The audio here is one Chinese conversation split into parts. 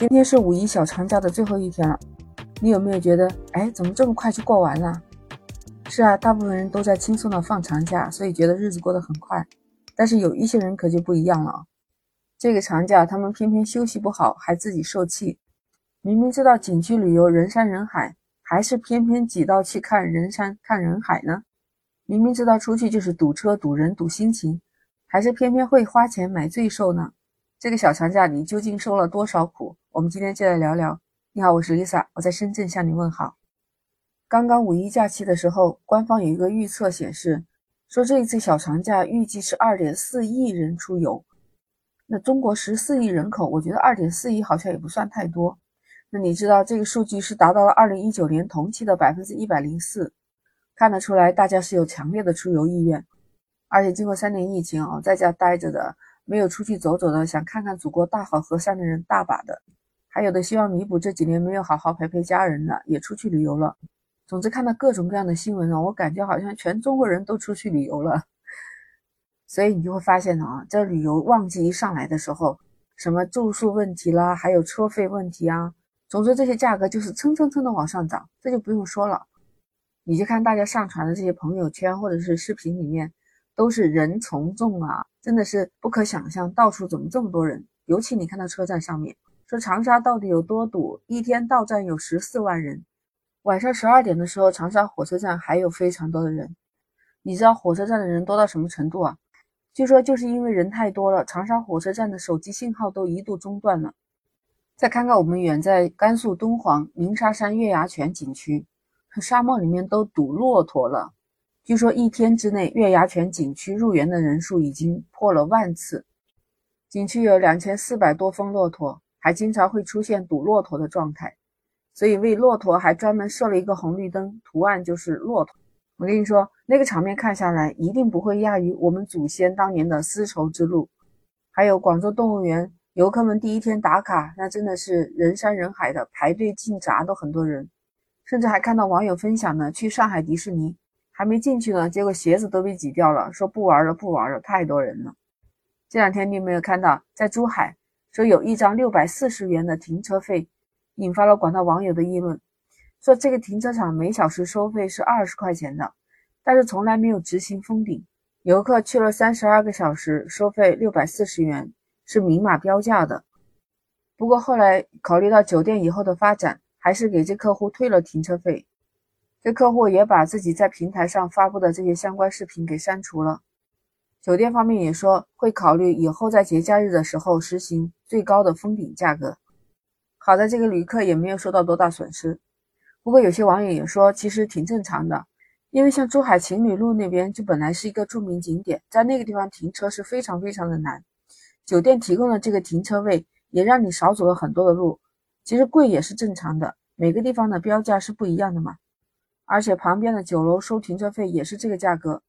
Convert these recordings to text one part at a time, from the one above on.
今天是五一小长假的最后一天了，你有没有觉得，哎，怎么这么快就过完了？是啊，大部分人都在轻松的放长假，所以觉得日子过得很快。但是有一些人可就不一样了，这个长假他们偏偏休息不好，还自己受气。明明知道景区旅游人山人海，还是偏偏挤到去看人山看人海呢？明明知道出去就是堵车、堵人、堵心情，还是偏偏会花钱买罪受呢？这个小长假你究竟受了多少苦？我们今天就来聊聊。你好，我是 Lisa，我在深圳向你问好。刚刚五一假期的时候，官方有一个预测显示，说这一次小长假预计是二点四亿人出游。那中国十四亿人口，我觉得二点四亿好像也不算太多。那你知道这个数据是达到了二零一九年同期的百分之一百零四，看得出来大家是有强烈的出游意愿。而且经过三年疫情啊，在家待着的。没有出去走走的，想看看祖国大好河山的人大把的，还有的希望弥补这几年没有好好陪陪家人的，也出去旅游了。总之看到各种各样的新闻啊，我感觉好像全中国人都出去旅游了。所以你就会发现啊，这旅游旺季一上来的时候，什么住宿问题啦，还有车费问题啊，总之这些价格就是蹭蹭蹭的往上涨，这就不用说了。你就看大家上传的这些朋友圈或者是视频里面。都是人从众啊，真的是不可想象，到处怎么这么多人？尤其你看到车站上面，说长沙到底有多堵？一天到站有十四万人，晚上十二点的时候，长沙火车站还有非常多的人。你知道火车站的人多到什么程度啊？据说就是因为人太多了，长沙火车站的手机信号都一度中断了。再看看我们远在甘肃敦煌鸣沙山月牙泉景区，沙漠里面都堵骆驼了。据说一天之内，月牙泉景区入园的人数已经破了万次。景区有两千四百多峰骆驼，还经常会出现堵骆驼的状态，所以为骆驼还专门设了一个红绿灯，图案就是骆驼。我跟你说，那个场面看下来，一定不会亚于我们祖先当年的丝绸之路。还有广州动物园，游客们第一天打卡，那真的是人山人海的，排队进闸都很多人，甚至还看到网友分享呢，去上海迪士尼。还没进去呢，结果鞋子都被挤掉了，说不玩了，不玩了，太多人了。这两天你有没有看到，在珠海说有一张六百四十元的停车费，引发了广大网友的议论，说这个停车场每小时收费是二十块钱的，但是从来没有执行封顶，游客去了三十二个小时，收费六百四十元是明码标价的。不过后来考虑到酒店以后的发展，还是给这客户退了停车费。这客户也把自己在平台上发布的这些相关视频给删除了。酒店方面也说会考虑以后在节假日的时候实行最高的封顶价格。好在这个旅客也没有受到多大损失。不过有些网友也说，其实挺正常的，因为像珠海情侣路那边就本来是一个著名景点，在那个地方停车是非常非常的难。酒店提供的这个停车位也让你少走了很多的路。其实贵也是正常的，每个地方的标价是不一样的嘛。而且旁边的酒楼收停车费也是这个价格，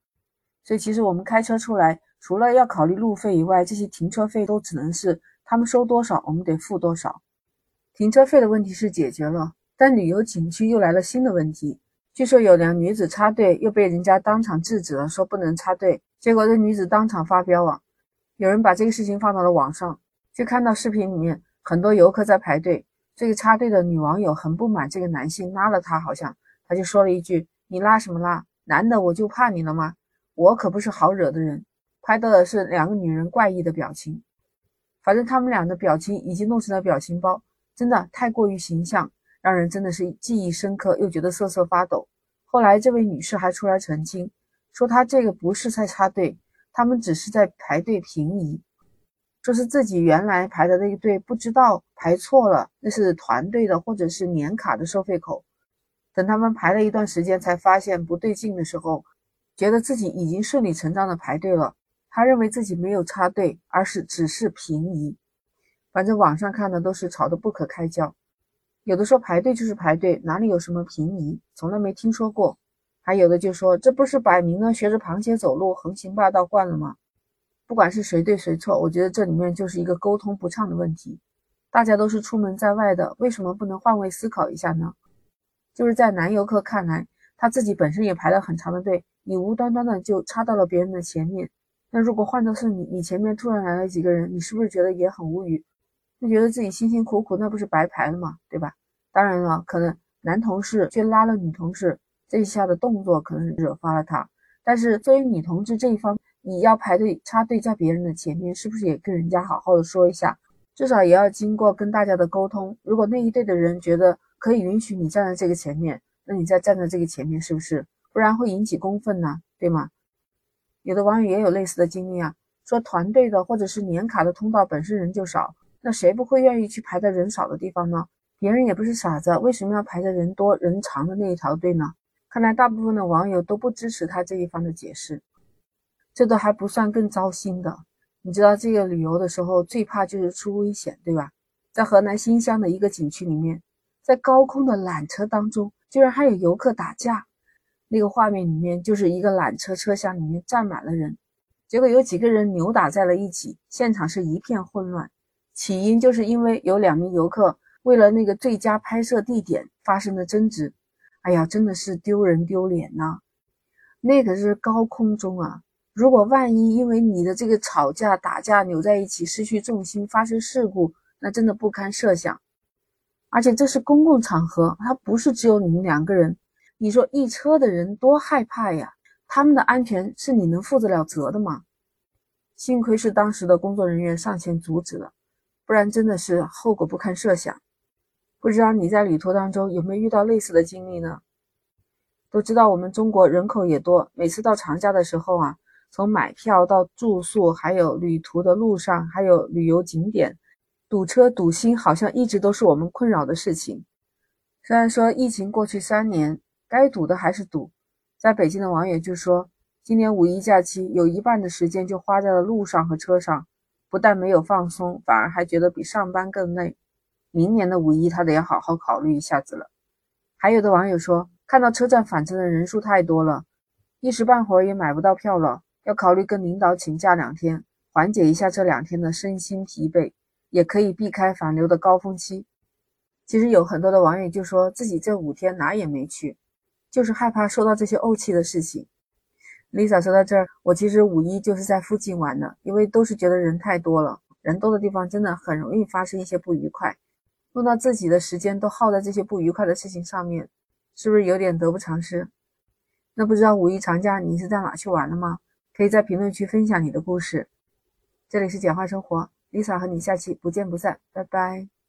所以其实我们开车出来，除了要考虑路费以外，这些停车费都只能是他们收多少，我们得付多少。停车费的问题是解决了，但旅游景区又来了新的问题。据说有辆女子插队，又被人家当场制止了，说不能插队。结果这女子当场发飙啊！有人把这个事情放到了网上，就看到视频里面很多游客在排队，这个插队的女网友很不满这个男性拉了她，好像。他就说了一句：“你拉什么拉？男的我就怕你了吗？我可不是好惹的人。”拍到的是两个女人怪异的表情，反正他们俩的表情已经弄成了表情包，真的太过于形象，让人真的是记忆深刻，又觉得瑟瑟发抖。后来这位女士还出来澄清，说她这个不是在插队，他们只是在排队平移，说是自己原来排的那个队不知道排错了，那是团队的或者是年卡的收费口。等他们排了一段时间，才发现不对劲的时候，觉得自己已经顺理成章的排队了。他认为自己没有插队，而是只是平移。反正网上看的都是吵得不可开交，有的说排队就是排队，哪里有什么平移，从来没听说过。还有的就说这不是摆明了学着螃蟹走路，横行霸道惯了吗？不管是谁对谁错，我觉得这里面就是一个沟通不畅的问题。大家都是出门在外的，为什么不能换位思考一下呢？就是在男游客看来，他自己本身也排了很长的队，你无端端的就插到了别人的前面。那如果换作是你，你前面突然来了几个人，你是不是觉得也很无语？那觉得自己辛辛苦苦那不是白排了吗？对吧？当然了，可能男同事去拉了女同事，这一下的动作可能惹发了他。但是作为女同志这一方，你要排队插队在别人的前面，是不是也跟人家好好的说一下？至少也要经过跟大家的沟通。如果那一队的人觉得可以允许你站在这个前面，那你再站在这个前面，是不是？不然会引起公愤呢，对吗？有的网友也有类似的经历啊，说团队的或者是年卡的通道本身人就少。那谁不会愿意去排在人少的地方呢？别人也不是傻子，为什么要排在人多人长的那一条队呢？看来大部分的网友都不支持他这一方的解释。这都还不算更糟心的，你知道这个旅游的时候最怕就是出危险，对吧？在河南新乡的一个景区里面，在高空的缆车当中，居然还有游客打架。那个画面里面就是一个缆车车厢里面站满了人，结果有几个人扭打在了一起，现场是一片混乱。起因就是因为有两名游客为了那个最佳拍摄地点发生了争执，哎呀，真的是丢人丢脸呐！那可是高空中啊，如果万一因为你的这个吵架打架扭在一起失去重心发生事故，那真的不堪设想。而且这是公共场合，它不是只有你们两个人，你说一车的人多害怕呀！他们的安全是你能负得了责的吗？幸亏是当时的工作人员上前阻止了。不然真的是后果不堪设想。不知道你在旅途当中有没有遇到类似的经历呢？都知道我们中国人口也多，每次到长假的时候啊，从买票到住宿，还有旅途的路上，还有旅游景点，堵车堵心好像一直都是我们困扰的事情。虽然说疫情过去三年，该堵的还是堵。在北京的网友就说，今年五一假期有一半的时间就花在了路上和车上。不但没有放松，反而还觉得比上班更累。明年的五一，他得要好好考虑一下子了。还有的网友说，看到车站返程的人数太多了，一时半会儿也买不到票了，要考虑跟领导请假两天，缓解一下这两天的身心疲惫，也可以避开返流的高峰期。其实有很多的网友就说自己这五天哪也没去，就是害怕受到这些怄气的事情。Lisa 说到这儿，我其实五一就是在附近玩的，因为都是觉得人太多了，人多的地方真的很容易发生一些不愉快，弄到自己的时间都耗在这些不愉快的事情上面，是不是有点得不偿失？那不知道五一长假你是在哪去玩了吗？可以在评论区分享你的故事。这里是简化生活，Lisa 和你下期不见不散，拜拜。